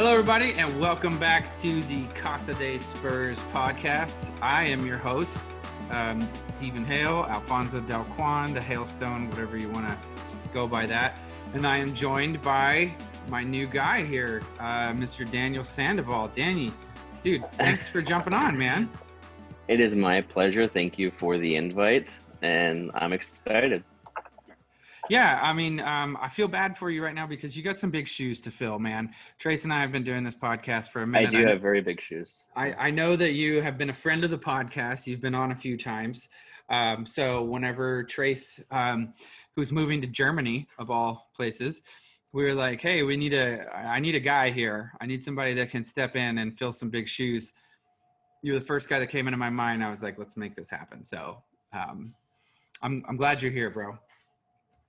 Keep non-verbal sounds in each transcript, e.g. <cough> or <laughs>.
Hello, everybody, and welcome back to the Casa de Spurs podcast. I am your host, um, Stephen Hale, Alfonso Del Quan, the Hailstone, whatever you want to go by that. And I am joined by my new guy here, uh, Mr. Daniel Sandoval. Danny, dude, thanks for jumping on, man. It is my pleasure. Thank you for the invite, and I'm excited. Yeah, I mean, um, I feel bad for you right now because you got some big shoes to fill, man. Trace and I have been doing this podcast for a minute. I do have very big shoes. I, I know that you have been a friend of the podcast. You've been on a few times. Um, so whenever Trace, um, who's moving to Germany of all places, we were like, "Hey, we need a. I need a guy here. I need somebody that can step in and fill some big shoes." You're the first guy that came into my mind. I was like, "Let's make this happen." So, um, I'm I'm glad you're here, bro.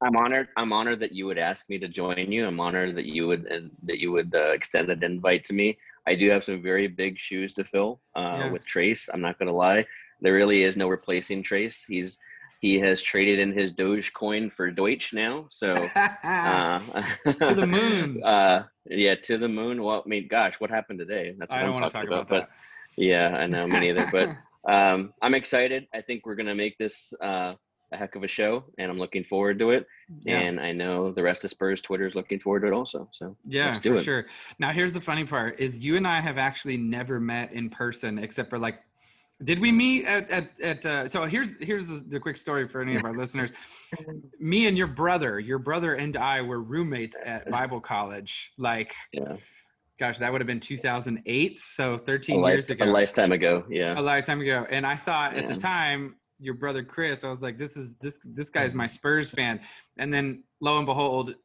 I'm honored. I'm honored that you would ask me to join you. I'm honored that you would that you would uh, extend that invite to me. I do have some very big shoes to fill uh, yeah. with Trace. I'm not going to lie. There really is no replacing Trace. He's he has traded in his Dogecoin for Deutsch now. So <laughs> uh, to the <laughs> moon. Uh, yeah, to the moon. Well, I mean, gosh, what happened today? That's I don't want to talk about, about that. But yeah, I know me neither. but <laughs> um, I'm excited. I think we're gonna make this uh, a heck of a show, and I'm looking forward to it. Yeah. And I know the rest of Spurs Twitter is looking forward to it also. So yeah, for it. sure. Now here's the funny part: is you and I have actually never met in person, except for like, did we meet at at, at uh, so here's here's the, the quick story for any of our <laughs> listeners. Me and your brother, your brother and I were roommates at Bible college. Like. Yeah gosh, that would have been 2008. So 13 years ago. A lifetime ago. Yeah. A lifetime ago. And I thought yeah. at the time, your brother Chris, I was like, this is this this guy's my Spurs fan. And then lo and behold,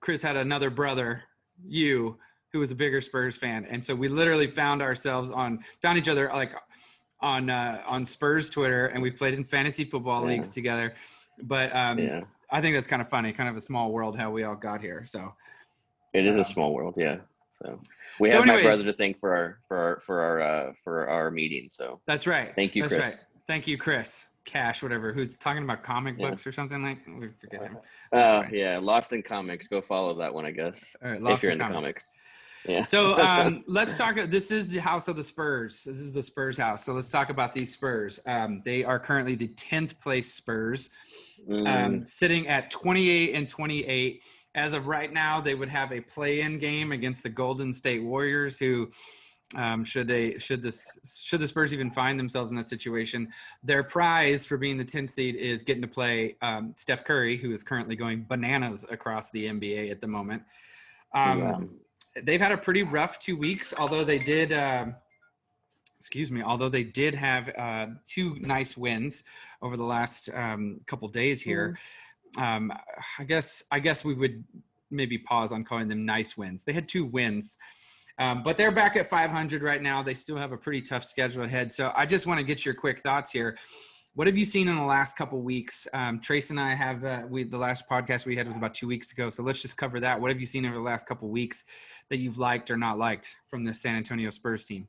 Chris had another brother, you, who was a bigger Spurs fan. And so we literally found ourselves on found each other like on uh, on Spurs Twitter, and we've played in fantasy football yeah. leagues together. But um, yeah. I think that's kind of funny, kind of a small world how we all got here. So it is um, a small world, yeah. So we so have anyways, my brother to thank for our for our for our uh, for our meeting. So that's right. Thank you, that's Chris. Right. Thank you, Chris. Cash, whatever, who's talking about comic yeah. books or something like. We forget him. Uh, yeah, Lost in Comics. Go follow that one, I guess. All right, Lost if you're in into comics. comics. Yeah. So <laughs> um, let's talk. This is the house of the Spurs. This is the Spurs house. So let's talk about these Spurs. Um, they are currently the tenth place Spurs, um, mm. um, sitting at twenty eight and twenty eight. As of right now, they would have a play-in game against the Golden State Warriors, who um, should they should this should the Spurs even find themselves in that situation, their prize for being the 10th seed is getting to play um, Steph Curry, who is currently going bananas across the NBA at the moment. Um, yeah. They've had a pretty rough two weeks, although they did. Uh, excuse me. Although they did have uh, two nice wins over the last um, couple days here. Mm. I guess I guess we would maybe pause on calling them nice wins. They had two wins. Um, but they're back at 500 right now. They still have a pretty tough schedule ahead. So I just want to get your quick thoughts here. What have you seen in the last couple weeks? Um, Trace and I have uh, we the last podcast we had was about two weeks ago. So let's just cover that. What have you seen over the last couple weeks that you've liked or not liked from the San Antonio Spurs team?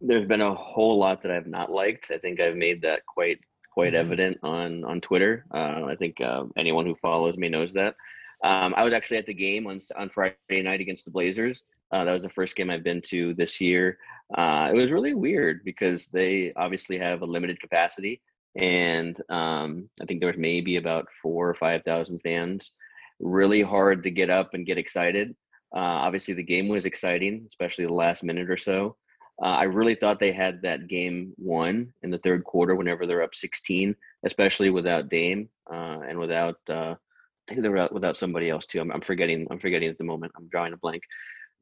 There's been a whole lot that I've not liked. I think I've made that quite quite mm-hmm. evident on on Twitter. Uh, I think uh, anyone who follows me knows that. Um, I was actually at the game on on Friday night against the Blazers. Uh, that was the first game I've been to this year. Uh, it was really weird because they obviously have a limited capacity, and um, I think there was maybe about four or five thousand fans. Really hard to get up and get excited. Uh, obviously, the game was exciting, especially the last minute or so. Uh, I really thought they had that game won in the third quarter whenever they're up 16, especially without Dame uh, and without uh, think they were without somebody else too. I'm, I'm forgetting. I'm forgetting at the moment. I'm drawing a blank.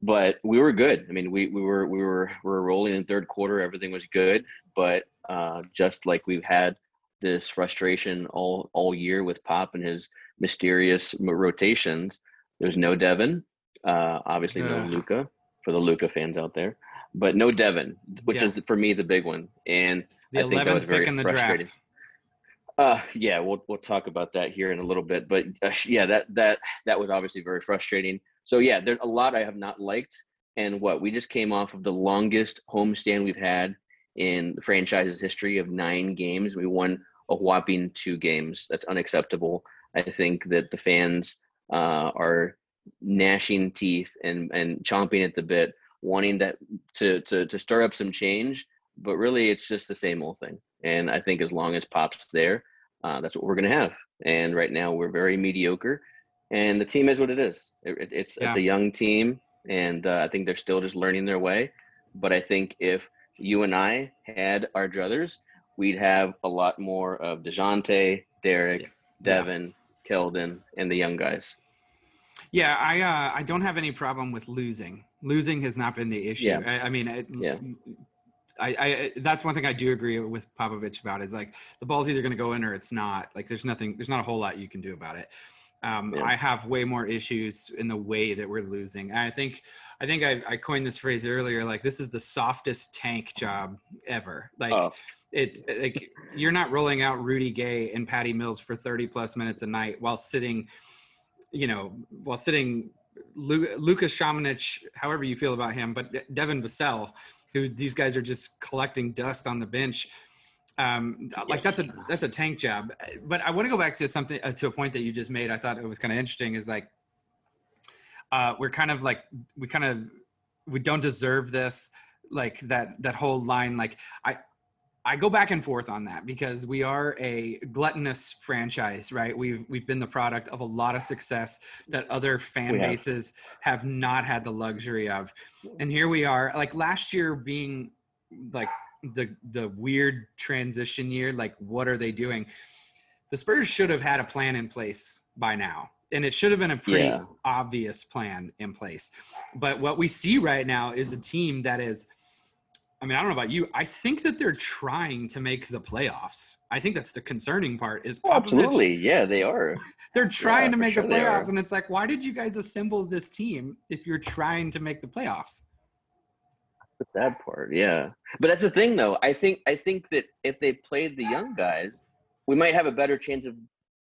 But we were good. I mean, we we were we were we were rolling in third quarter. Everything was good. But uh, just like we've had this frustration all all year with Pop and his mysterious rotations, there's no Devin. Uh, obviously, no Luka for the Luka fans out there, but no Devin, which yeah. is for me the big one. And the I think that was very frustrating. Draft. Uh, yeah, we'll we'll talk about that here in a little bit, but uh, yeah, that that that was obviously very frustrating. So yeah, there's a lot I have not liked, and what we just came off of the longest homestand we've had in the franchise's history of nine games. We won a whopping two games. That's unacceptable. I think that the fans uh, are gnashing teeth and and chomping at the bit, wanting that to to to stir up some change. But really, it's just the same old thing. And I think as long as Pop's there, uh, that's what we're going to have. And right now, we're very mediocre, and the team is what it is. It, it, it's yeah. it's a young team, and uh, I think they're still just learning their way. But I think if you and I had our druthers, we'd have a lot more of Dejounte, Derek, yeah. Devin. Keldon, and the young guys. Yeah, I uh, I don't have any problem with losing. Losing has not been the issue. Yeah. I, I mean, it, yeah. I, I that's one thing I do agree with Popovich about is like the ball's either going to go in or it's not. Like there's nothing, there's not a whole lot you can do about it. Um, yeah. I have way more issues in the way that we're losing. I think, I think I, I, coined this phrase earlier. Like this is the softest tank job ever. Like oh. it's like you're not rolling out Rudy Gay and Patty Mills for 30 plus minutes a night while sitting, you know, while sitting Lucas Samanic, however you feel about him, but Devin Vassell, who these guys are just collecting dust on the bench. Um, like that's a that's a tank job. But I want to go back to something uh, to a point that you just made. I thought it was kind of interesting. Is like uh, we're kind of like we kind of we don't deserve this. Like that that whole line. Like I I go back and forth on that because we are a gluttonous franchise, right? We've we've been the product of a lot of success that other fan bases have not had the luxury of. And here we are, like last year being like the the weird transition year, like what are they doing? The Spurs should have had a plan in place by now. And it should have been a pretty yeah. obvious plan in place. But what we see right now is a team that is I mean, I don't know about you. I think that they're trying to make the playoffs. I think that's the concerning part. Is oh, absolutely, yeah, they are. <laughs> they're trying yeah, to make sure the playoffs, and it's like, why did you guys assemble this team if you're trying to make the playoffs? The sad part, yeah. But that's the thing, though. I think I think that if they played the young guys, we might have a better chance of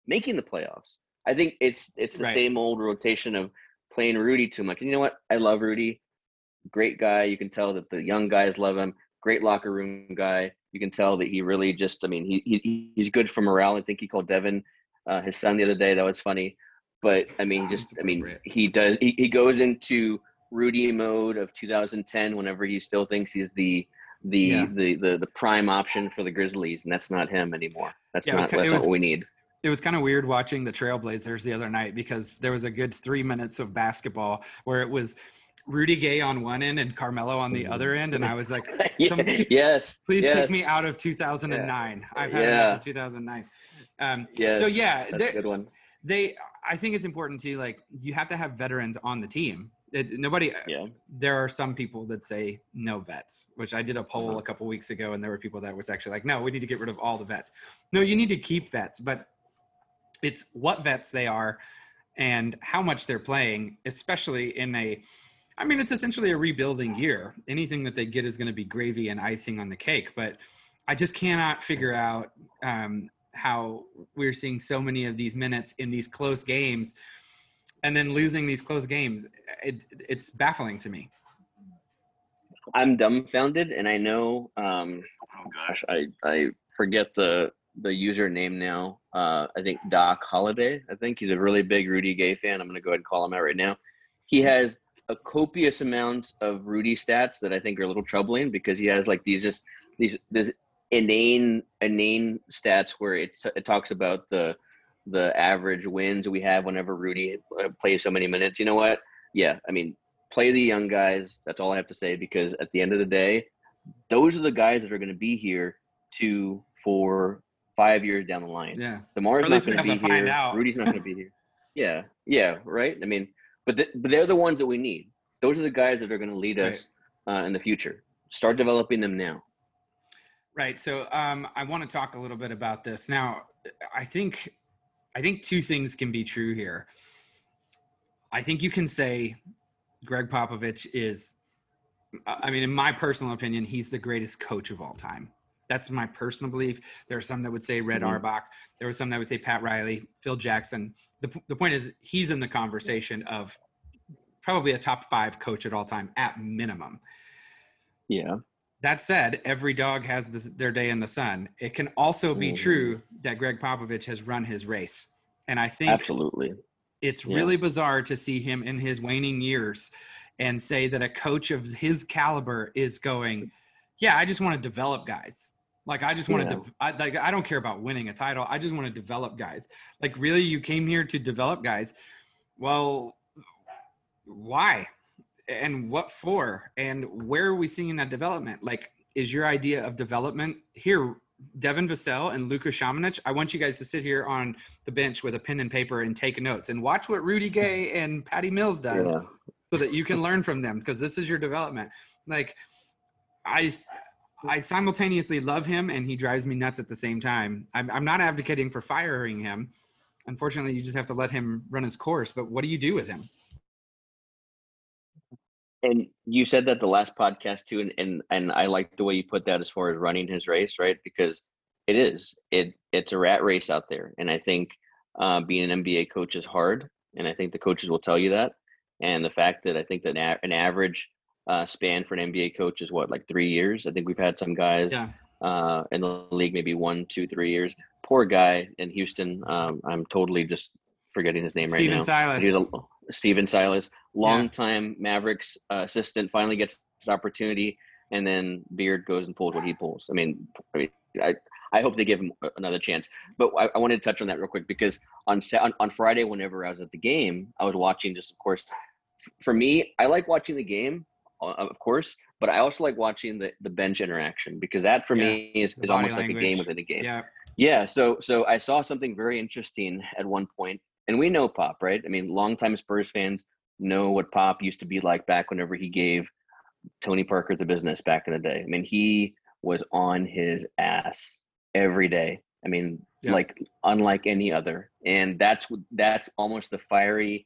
making the playoffs. I think it's it's the right. same old rotation of playing Rudy too much. And you know what? I love Rudy great guy. You can tell that the young guys love him. Great locker room guy. You can tell that he really just, I mean, he, he he's good for morale. I think he called Devin uh, his son the other day. That was funny. But I mean, <laughs> just, I mean, he does, he, he goes into Rudy mode of 2010 whenever he still thinks he's the, the, yeah. the, the, the prime option for the Grizzlies. And that's not him anymore. That's yeah, not, that's was, not what we need it was kind of weird watching the Trailblazers the other night because there was a good three minutes of basketball where it was Rudy Gay on one end and Carmelo on the mm-hmm. other end, and I was like, <laughs> <laughs> "Yes, please yes. take me out of 2009. Yeah. I've had yeah. enough of 2009." Um, yes, so yeah, that's a good one. They, I think it's important to like you have to have veterans on the team. It, nobody. Yeah. There are some people that say no vets, which I did a poll uh-huh. a couple weeks ago, and there were people that was actually like, "No, we need to get rid of all the vets." No, you need to keep vets, but it's what vets they are and how much they're playing, especially in a I mean, it's essentially a rebuilding year. Anything that they get is going to be gravy and icing on the cake. But I just cannot figure out um, how we're seeing so many of these minutes in these close games and then losing these close games. It, it's baffling to me. I'm dumbfounded, and I know. Um, oh gosh, I I forget the the username now. Uh, I think Doc Holiday. I think he's a really big Rudy Gay fan. I'm going to go ahead and call him out right now. He has a copious amount of Rudy stats that I think are a little troubling because he has like these just these this inane inane stats where it it talks about the the average wins we have whenever Rudy uh, plays so many minutes. You know what? Yeah, I mean, play the young guys. That's all I have to say because at the end of the day, those are the guys that are going to be here two, four, five years down the line. Yeah, Demar's not going to be here. Rudy's not going to be here. Yeah, yeah, right. I mean, but, the, but they're the ones that we need. Those are the guys that are going to lead right. us uh, in the future. Start developing them now. Right. So um, I want to talk a little bit about this now. I think I think two things can be true here. I think you can say Gregg Popovich is, I mean, in my personal opinion, he's the greatest coach of all time. That's my personal belief. There are some that would say Red mm-hmm. Auerbach. There were some that would say Pat Riley, Phil Jackson. The, the point is, he's in the conversation of probably a top five coach at all time at minimum. Yeah. That said, every dog has this, their day in the sun. It can also be mm-hmm. true that Gregg Popovich has run his race. And I think absolutely it's yeah. really bizarre to see him in his waning years and say that a coach of his caliber is going, yeah, I just want to develop guys. Like I just want yeah. to, I, like I don't care about winning a title. I just want to develop guys. Like really, you came here to develop guys. Well, why, and what for, and where are we seeing that development? Like, is your idea of development here? Devin Vassell and Luka Samanic, I want you guys to sit here on the bench with a pen and paper and take notes and watch what Rudy Gay <laughs> and Patty Mills does yeah. so that you can learn from them because this is your development. Like I I simultaneously love him and he drives me nuts at the same time. I'm, I'm not advocating for firing him. Unfortunately, you just have to let him run his course. But what do you do with him? And you said that the last podcast too, and and, and I like the way you put that as far as running his race, right? Because it is it it's a rat race out there, and I think uh, being an NBA coach is hard, and I think the coaches will tell you that. And the fact that I think that an average uh, span for an NBA coach is what, like three years? I think we've had some guys yeah. uh, in the league maybe one, two, three years. Poor guy in Houston. Um, I'm totally just forgetting his name Stephen right now. Stephen Silas. He's a, Stephen Silas, longtime yeah. Mavericks uh, assistant, finally gets his opportunity, and then Beard goes and pulls what he pulls. I mean, I mean, I, I hope they give him another chance. But I, I wanted to touch on that real quick because on, on on Friday, whenever I was at the game, I was watching. Just of course, for me, I like watching the game of course, but I also like watching the, the bench interaction because that for yeah. me is, is almost language. like a game within a game. Yeah. Yeah. So so I saw something very interesting at one point, and we know Pop, right? I mean, longtime Spurs fans know what Pop used to be like back whenever he gave Tony Parker the business back in the day. I mean, he was on his ass every day. I mean, yeah. like unlike any other, and that's that's almost the fiery,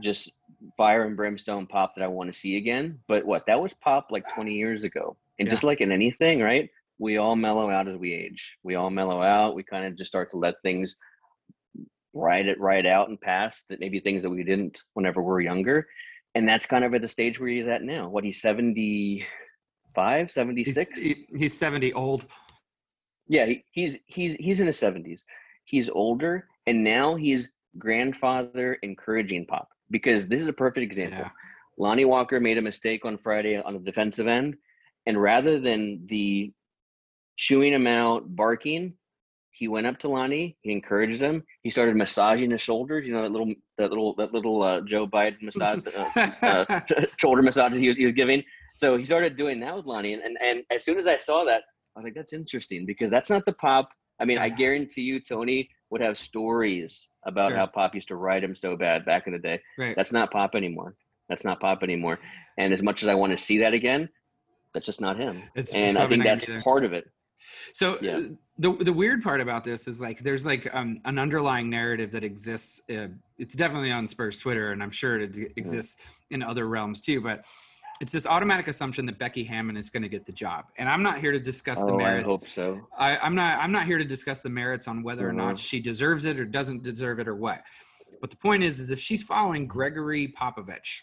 just fire and brimstone pop that I want to see again. But what that was pop like 20 years ago. And yeah. just like in anything, right? We all mellow out as we age. We all mellow out. We kind of just start to let things ride it right out and pass that maybe things that we didn't whenever we are younger. And that's kind of at the stage where he's at now. What he's 75, 76? He's, he's 70 old. Yeah, he, he's he's he's in his 70s. He's older and now he's grandfather encouraging pop because this is a perfect example. Yeah. Lonnie Walker made a mistake on Friday on the defensive end, and rather than the chewing him out, barking, he went up to Lonnie. He encouraged him. He started massaging his shoulders. You know that little that little that little uh, Joe Biden massage, uh, uh, <laughs> <laughs> shoulder massages he was, he was giving. So he started doing that with Lonnie, and, and and as soon as I saw that, I was like, that's interesting because that's not the pop. I mean, I guarantee you, Tony would have stories about sure. how Pop used to ride him so bad back in the day. Right. That's not Pop anymore. That's not Pop anymore. And as much as I want to see that again, that's just not him. It's, and it's I think that's either. part of it. So yeah. the the weird part about this is like there's like um, an underlying narrative that exists. Uh, it's definitely on Spurs Twitter, and I'm sure it exists mm-hmm. in other realms too. But it's this automatic assumption that Becky Hammon is going to get the job, and I'm not here to discuss oh, the merits. I hope so. I, am not. I'm not here to discuss the merits on whether mm-hmm. or not mm-hmm. she deserves it or doesn't deserve it or what. But the point is, is if she's following Gregory Popovich,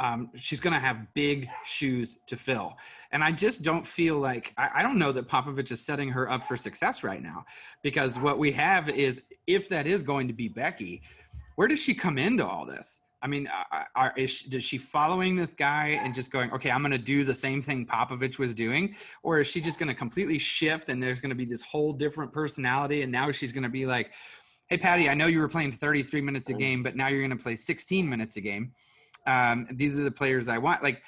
um, she's going to have big shoes to fill. And I just don't feel like, I, I, don't know that Popovich is setting her up for success right now. Because what we have is, if that is going to be Becky, where does she come into all this? I mean, are, is, is she following this guy and just going, okay, I'm going to do the same thing Popovich was doing? Or is she just going to completely shift and there's going to be this whole different personality? And now she's going to be like, hey, Patty, I know you were playing 33 minutes a game, but now you're going to play 16 minutes a game. Um, these are the players I want. Like,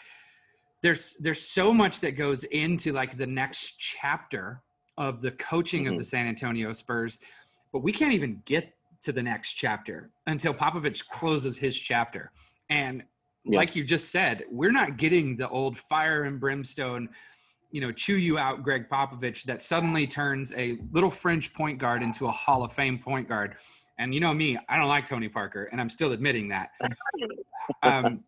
there's there's so much that goes into like the next chapter of the coaching mm-hmm. of the San Antonio Spurs, but we can't even get to the next chapter until Popovich closes his chapter. And yeah. like you just said, we're not getting the old fire and brimstone, you know, chew you out Gregg Popovich that suddenly turns a little fringe point guard into a Hall of Fame point guard. And you know me, I don't like Tony Parker, and I'm still admitting that. <laughs> Um,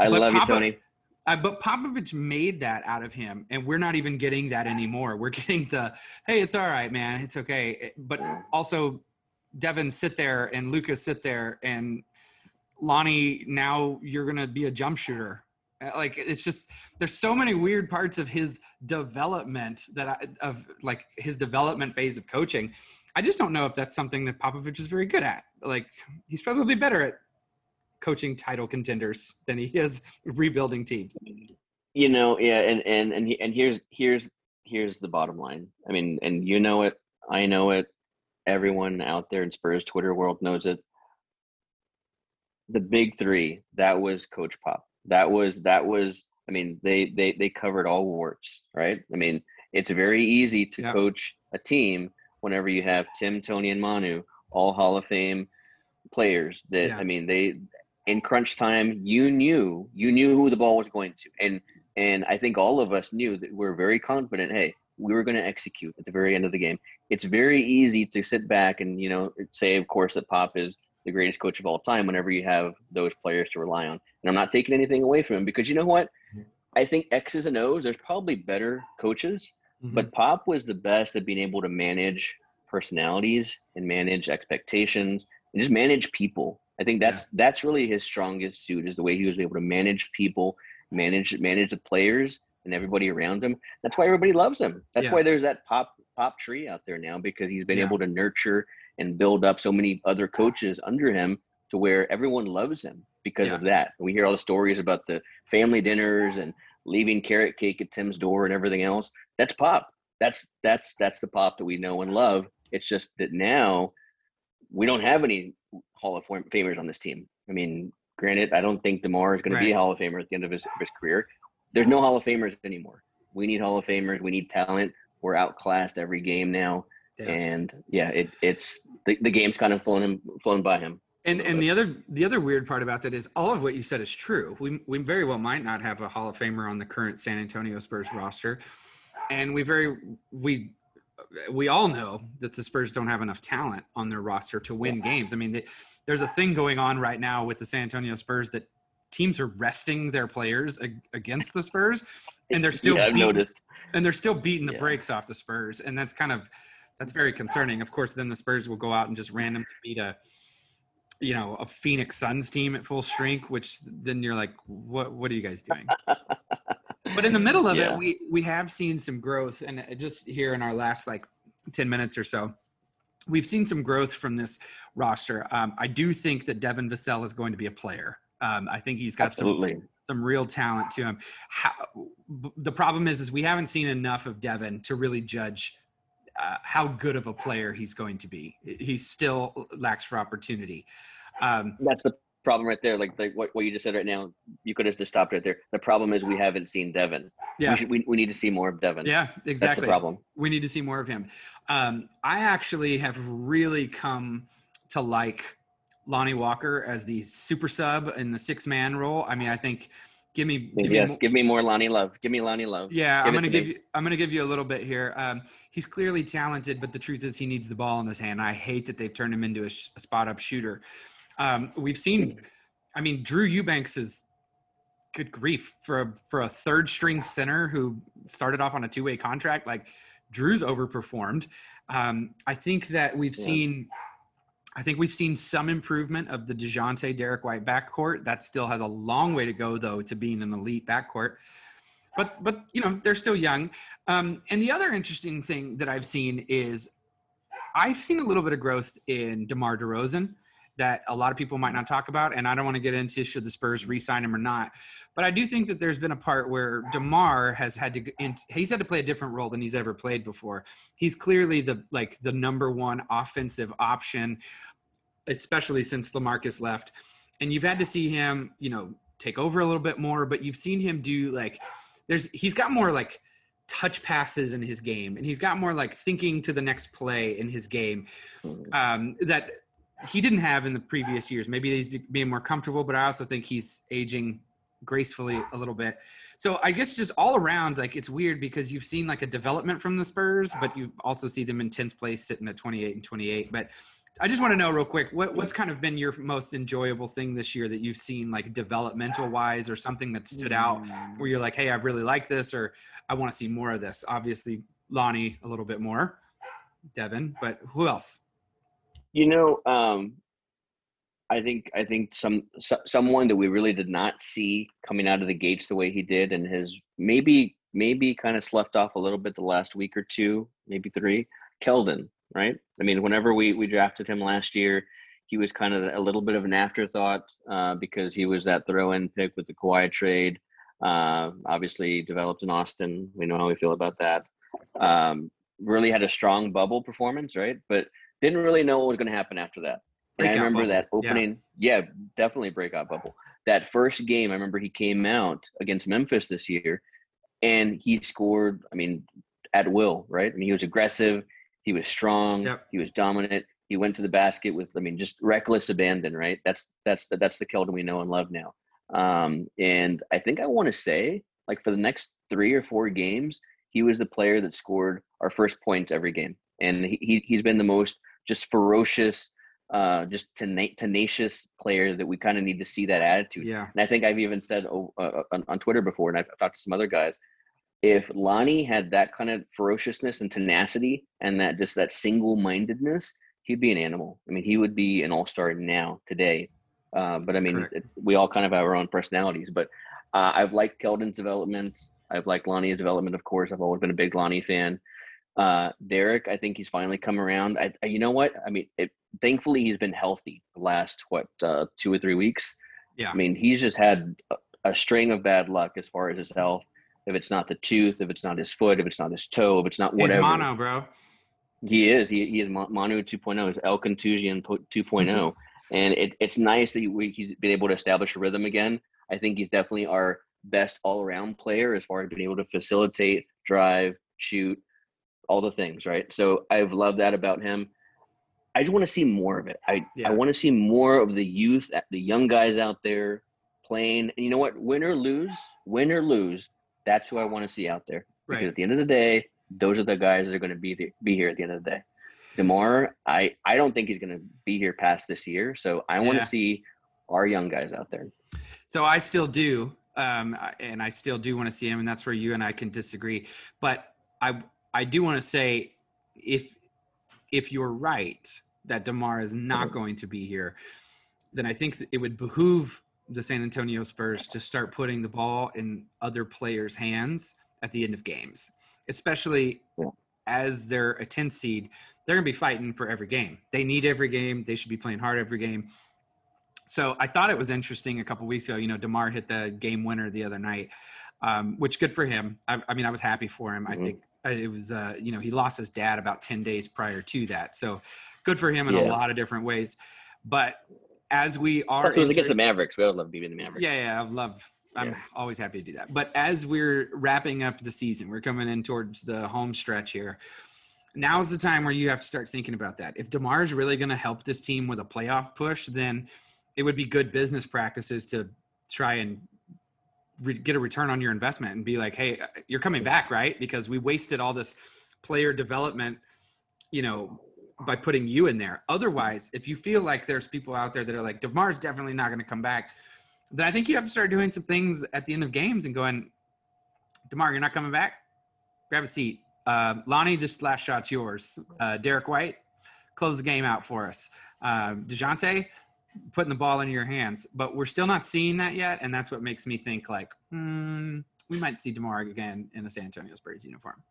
I love Pop- you, Tony. Uh, but Popovich made that out of him, and we're not even getting that anymore. We're getting the, hey, it's all right, man, it's okay. But also, Devin sit there and Lucas sit there and Lonnie, now you're going to be a jump shooter. Uh, like it's just there's so many weird parts of his development that I, of like his development phase of coaching. I just don't know if that's something that Popovich is very good at like he's probably better at coaching title contenders than he is rebuilding teams. You know, yeah, and and and and here's here's here's the bottom line. I mean, and you know it, I know it, everyone out there in Spurs Twitter world knows it. The big three, that was Coach Pop. That was that was. I mean, they they they covered all warts, right? I mean, it's very easy to yep. coach a team whenever you have Tim, Tony, and Manu, all Hall of Fame players. That yeah. I mean, they in crunch time, you knew you knew who the ball was going to, and and I think all of us knew that we are very confident. Hey, we were going to execute at the very end of the game. It's very easy to sit back and you know say, of course, that Pop is the greatest coach of all time. Whenever you have those players to rely on, and I'm not taking anything away from him because you know what, I think X's and O's. There's probably better coaches, mm-hmm. but Pop was the best at being able to manage personalities and manage expectations and just manage people. I think that's yeah. that's really his strongest suit is the way he was able to manage people, manage manage the players and everybody around him. That's why everybody loves him. That's yeah. why there's that pop pop tree out there now because he's been yeah. able to nurture and build up so many other coaches under him to where everyone loves him because yeah. of that. We hear all the stories about the family dinners and leaving carrot cake at Tim's door and everything else. That's pop. That's that's that's the pop that we know and love. It's just that now we don't have any Hall of Famers on this team. I mean, granted, I don't think DeMar is going right. to be a Hall of Famer at the end of his, of his career. There's no Hall of Famers anymore. We need Hall of Famers. We need talent. We're outclassed every game now, Damn. and yeah, it, it's the, the game's kind of flown him flown by him. And and the other the other weird part about that is all of what you said is true. We we very well might not have a Hall of Famer on the current San Antonio Spurs roster, and we very we we all know that the Spurs don't have enough talent on their roster to win games. I mean, they, there's a thing going on right now with the San Antonio Spurs that teams are resting their players ag- against the Spurs, and they're <laughs> still yeah, beating, noticed. and they're still beating the yeah. brakes off the Spurs, and that's kind of that's very concerning. Of course, then the Spurs will go out and just randomly beat a you know a Phoenix Suns team at full strength, which then you're like, what what are you guys doing? <laughs> but in the middle of yeah. it, we we have seen some growth, and just here in our last like ten minutes or so, we've seen some growth from this roster. Um, I do think that Devin Vassell is going to be a player. Um, I think he's got Absolutely. some some real talent to him. How, the problem is, is we haven't seen enough of Devin to really judge uh, how good of a player he's going to be. He still lacks for opportunity. Um, That's the problem right there. Like like what, what you just said right now, you could have just stopped right there. The problem is we haven't seen Devin. Yeah, we, should, we, we need to see more of Devin. Yeah, exactly. That's the problem. We need to see more of him. Um, I actually have really come to like Lonnie Walker as the super sub in the six man role. I mean, I think give me give yes, me give me more Lonnie Love. Give me Lonnie Love. Yeah, give I'm gonna to give me. you I'm gonna give you a little bit here. Um, he's clearly talented, but the truth is he needs the ball in his hand. I hate that they've turned him into a, sh- a spot up shooter. Um, we've seen, I mean, Drew Eubanks is good grief for a, for a third string center who started off on a two way contract. Like Drew's overperformed. Um, I think that we've yes. seen. I think we've seen some improvement of the Dejounte Derek White backcourt. That still has a long way to go, though, to being an elite backcourt. But but you know they're still young. Um, and the other interesting thing that I've seen is I've seen a little bit of growth in DeMar DeRozan that a lot of people might not talk about. And I don't want to get into should the Spurs re-sign him or not. But I do think that there's been a part where DeMar has had to he's had to play a different role than he's ever played before. He's clearly the like the number one offensive option, especially since LaMarcus left. And you've had to see him, you know, take over a little bit more, but you've seen him do like there's he's got more like touch passes in his game and he's got more like thinking to the next play in his game um, that he didn't have in the previous years. Maybe he's being more comfortable, but I also think he's aging gracefully a little bit. So I guess just all around, like it's weird because you've seen like a development from the Spurs, but you also see them in 10th place sitting at 28 and 28. But I just want to know real quick, what, what's kind of been your most enjoyable thing this year that you've seen like developmental wise or something that stood out where you're like, Hey, I really like this, or I want to see more of this. Obviously Lonnie a little bit more Devin, but who else? You know, um, I think I think some so, someone that we really did not see coming out of the gates the way he did, and has maybe maybe kind of slept off a little bit the last week or two, maybe three. Keldon, right? I mean, whenever we we drafted him last year, he was kind of a little bit of an afterthought uh, because he was that throw-in pick with the Kawhi trade. Uh, obviously, developed in Austin. We know how we feel about that. Um, really had a strong bubble performance, right? But didn't really know what was going to happen after that. And breakout I remember bubble. that opening. Yeah. yeah, definitely breakout bubble. That first game, I remember he came out against Memphis this year, and he scored. I mean, at will, right? I mean, he was aggressive. He was strong. Yep. He was dominant. He went to the basket with, I mean, just reckless abandon, right? That's that's the, that's the Keldon we know and love now. Um, and I think I want to say, like for the next three or four games, he was the player that scored our first points every game, and he, he has been the most just ferocious, uh, just tena- tenacious player that we kind of need to see that attitude. Yeah. And I think I've even said oh, uh, on, on Twitter before, and I've talked to some other guys if Lonnie had that kind of ferociousness and tenacity and that just that single mindedness, he'd be an animal. I mean, he would be an all star now today. Uh, but I mean, it, we all kind of have our own personalities. But uh, I've liked Keldon's development. I've liked Lonnie's development, of course. I've always been a big Lonnie fan. Uh, Derek, I think he's finally come around. I, I you know what? I mean, it, thankfully he's been healthy the last what uh, two or three weeks. Yeah. I mean, he's just had a, a string of bad luck as far as his health if it's not the tooth, if it's not his foot, if it's not his toe, if it's not whatever. He's Manu, bro. He is. He, he is Manu 2.0. Is El Contusion 2.0. Mm-hmm. And it, it's nice that we, he's been able to establish a rhythm again. I think he's definitely our best all around player as far as being able to facilitate, drive, shoot, all the things, right? So I've loved that about him. I just want to see more of it. I, yeah. I want to see more of the youth, the young guys out there playing. And you know what? Win or lose, win or lose, that's who I want to see out there. Right. Because at the end of the day, those are the guys that are going to be the, be here at the end of the day. Demar, I I don't think he's going to be here past this year. So I yeah. want to see our young guys out there. So I still do, um, and I still do want to see him, and that's where you and I can disagree. But I I do want to say if if you're right that Demar is not going to be here, then I think it would behoove the San Antonio Spurs to start putting the ball in other players' hands at the end of games, especially as they're a 10 seed. They're going to be fighting for every game. They need every game. They should be playing hard every game. So I thought it was interesting a couple weeks ago. You know, Demar hit the game winner the other night, um, which good for him. I, I, mean, I was happy for him. Mm-hmm. I think uh, it was, uh, you know, he lost his dad about 10 days prior to that. So good for him in yeah. a lot of different ways. But as we are Plus, it was against the Mavericks. We all love beating the Mavericks. Yeah, yeah, I love. I'm yeah. always happy to do that. But as we're wrapping up the season, we're coming in towards the home stretch here. Now's the time where you have to start thinking about that. If Demar is really going to help this team with a playoff push, then it would be good business practices to try and re- get a return on your investment and be like, "Hey, you're coming back, right? Because we wasted all this player development, you know, by putting you in there. Otherwise, if you feel like there's people out there that are like, DeMar's definitely not going to come back, then I think you have to start doing some things at the end of games and going, DeMar, you're not coming back? Grab a seat. Uh, Lonnie, this last shot's yours. Uh, Derek White, close the game out for us. Uh, DeJounte, putting the ball in your hands. But we're still not seeing that yet. And that's what makes me think like, hmm, we might see DeMar again in a San Antonio Spurs uniform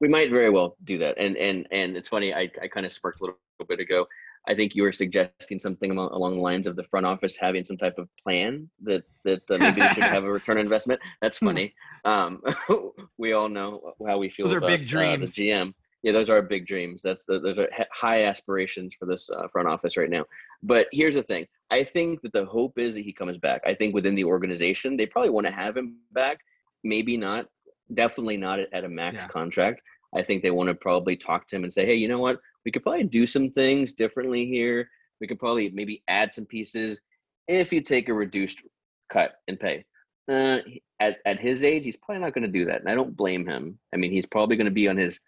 we might very well do that. And and and it's funny. I I kind of sparked a little bit ago. I think you were suggesting something along, along the lines of the front office having some type of plan that that uh, maybe they should have a return investment. That's <laughs> hmm. funny. Um, <laughs> we all know how we feel. Those about, are big dreams. Uh, the GM. Yeah, those are big dreams. That's the, those are high aspirations for this uh, front office right now. But here's the thing: I think that the hope is that he comes back. I think within the organization, they probably want to have him back. Maybe not definitely not at a max yeah. contract. I think they want to probably talk to him and say, hey, you know what? We could probably do some things differently here. We could probably maybe add some pieces if you take a reduced cut in pay. Uh, at, at his age, he's probably not going to do that. And I don't blame him. I mean, he's probably going to be on his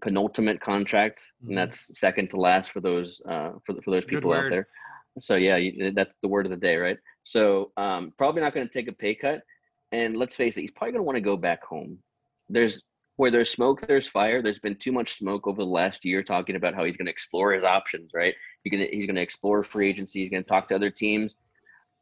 penultimate contract, mm-hmm. and that's second to last for those uh, for, for those people out there. So yeah, you, that's the word of the day, right? So um, probably not going to take a pay cut. And let's face it, he's probably going to want to go back home. There's where there's smoke, there's fire. There's been too much smoke over the last year talking about how he's going to explore his options, right? He's going to, he's going to explore free agency. He's going to talk to other teams.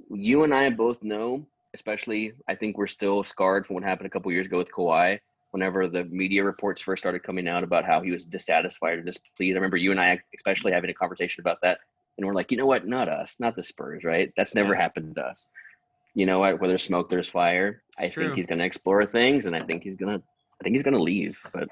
You and I both know, especially, I think we're still scarred from what happened a couple years ago with Kawhi. Whenever the media reports first started coming out about how he was dissatisfied or displeased. I remember you and I especially having a conversation about that. And we're like, you know what? Not us, not the Spurs, right? That's never yeah. happened to us. You know what? Where there's smoke, there's fire. It's I true. think he's gonna explore things and I think he's gonna I think he's gonna leave. But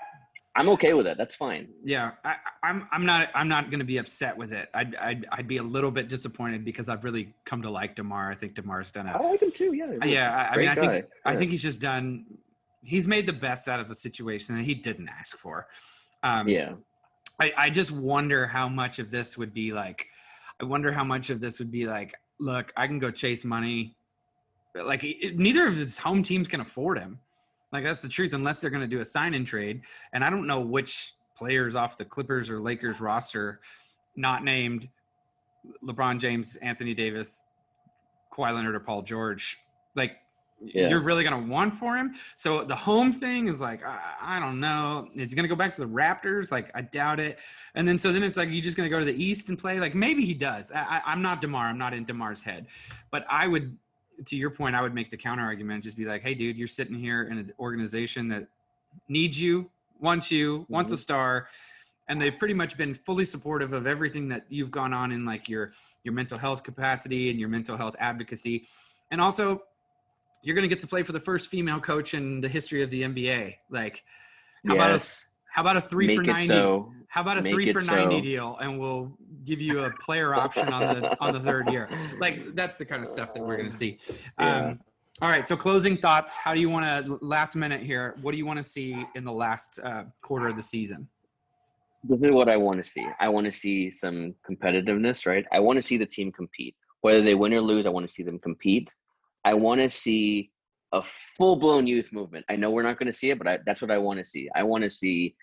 I'm okay with it. That's fine. Yeah, I, am I'm, I'm not I'm not going to be upset with it. I'd, I'd I'd be a little bit disappointed because I've really come to like Demar. I think Demar's done it. I like him too. Yeah. Yeah. I, I mean, I think yeah. I think he's just done. He's made the best out of a situation that he didn't ask for. Um, yeah. I I just wonder how much of this would be like. I wonder how much of this would be like. Look, I can go chase money. Like it, neither of his home teams can afford him. Like that's the truth, unless they're going to do a sign and trade. And I don't know which players off the Clippers or Lakers roster, not named LeBron James, Anthony Davis, Kawhi Leonard, or Paul George, like yeah. you're really going to want for him. So the home thing is like, I, I don't know. It's going to go back to the Raptors. Like, I doubt it. And then, so then it's like, you're just going to go to the East and play? Like, maybe he does. I, I'm not DeMar. I'm not in DeMar's head. But I would to your point, I would make the counter argument, just be like, hey, dude, you're sitting here in an organization that needs you, wants you, mm-hmm. wants a mm-hmm. star, and they've pretty much been fully supportive of everything that you've gone on in like your your mental health capacity and your mental health advocacy, and also you're going to get to play for the first female coach in the history of the NBA. Like, how yes. about a how about a three Make for ninety? So. How about a Make three for ninety so. deal, and we'll give you a player option on the on the third year. <laughs> Like that's the kind of stuff that we're going to see. Yeah. Um, all right. So closing thoughts. How do you want to last minute here? What do you want to see in the last uh, quarter of the season? This is what I want to see. I want to see some competitiveness, right? I want to see the team compete. Whether they win or lose, I want to see them compete. I want to see a full blown youth movement. I know we're not going to see it, but I, that's what I want to see. I want to see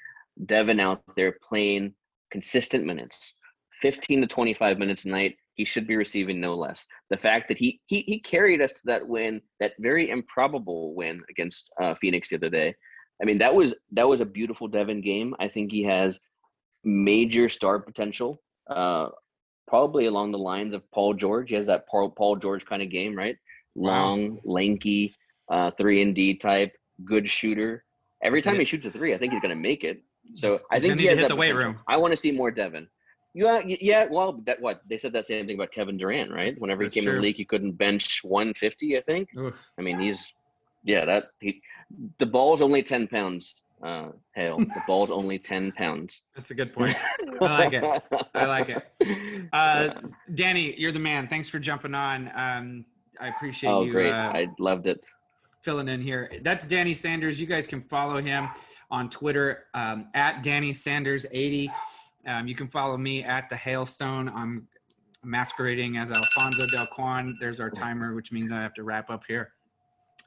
Devin out there playing consistent minutes. 15 to 25 minutes a night. He should be receiving no less. The fact that he he he carried us to that win, that very improbable win against uh, Phoenix the other day. I mean, that was that was a beautiful Devin game. I think he has major star potential. Uh, probably along the lines of Paul George. He has that Paul Paul George kind of game, right? Long, lanky, uh, three and D type, good shooter. Every time yeah. he shoots a three, I think he's going to make it. So he's I think he has hit the weight room. I want to see more Devin. Yeah, yeah. Well, that what they said that same thing about Kevin Durant, right? Whenever he came true. in the league, he couldn't bench 150. I think. Oof. I mean, he's yeah. That he the ball's only 10 pounds. Uh, Hale, the <laughs> ball's only 10 pounds. That's a good point. I like it. I like it. <laughs> Uh, Danny, you're the man. Thanks for jumping on. Um, I appreciate oh, you. Oh, great! Uh, I loved it. Filling in here. That's Danny Sanders. You guys can follow him on Twitter um, at Danny Sanders 80. Um, you can follow me at the Hailstone. I'm masquerading as Alfonso Del Quan. There's our timer, which means I have to wrap up here.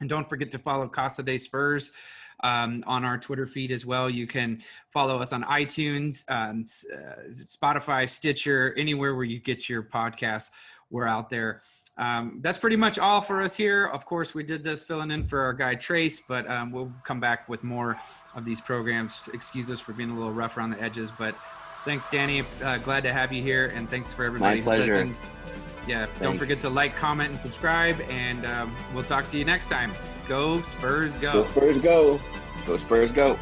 And don't forget to follow Casa de Spurs um, on our Twitter feed as well. You can follow us on iTunes, um, uh, Spotify, Stitcher, anywhere where you get your podcasts. We're out there. Um, that's pretty much all for us here. Of course, we did this filling in for our guy Trace, but um, we'll come back with more of these programs. Excuse us for being a little rough around the edges, but thanks, Danny. Uh, glad to have you here, and thanks for everybody who listened. Yeah, thanks. don't forget to like, comment, and subscribe, and um, we'll talk to you next time. Go Spurs, go! Go Spurs, go! Go Spurs, go!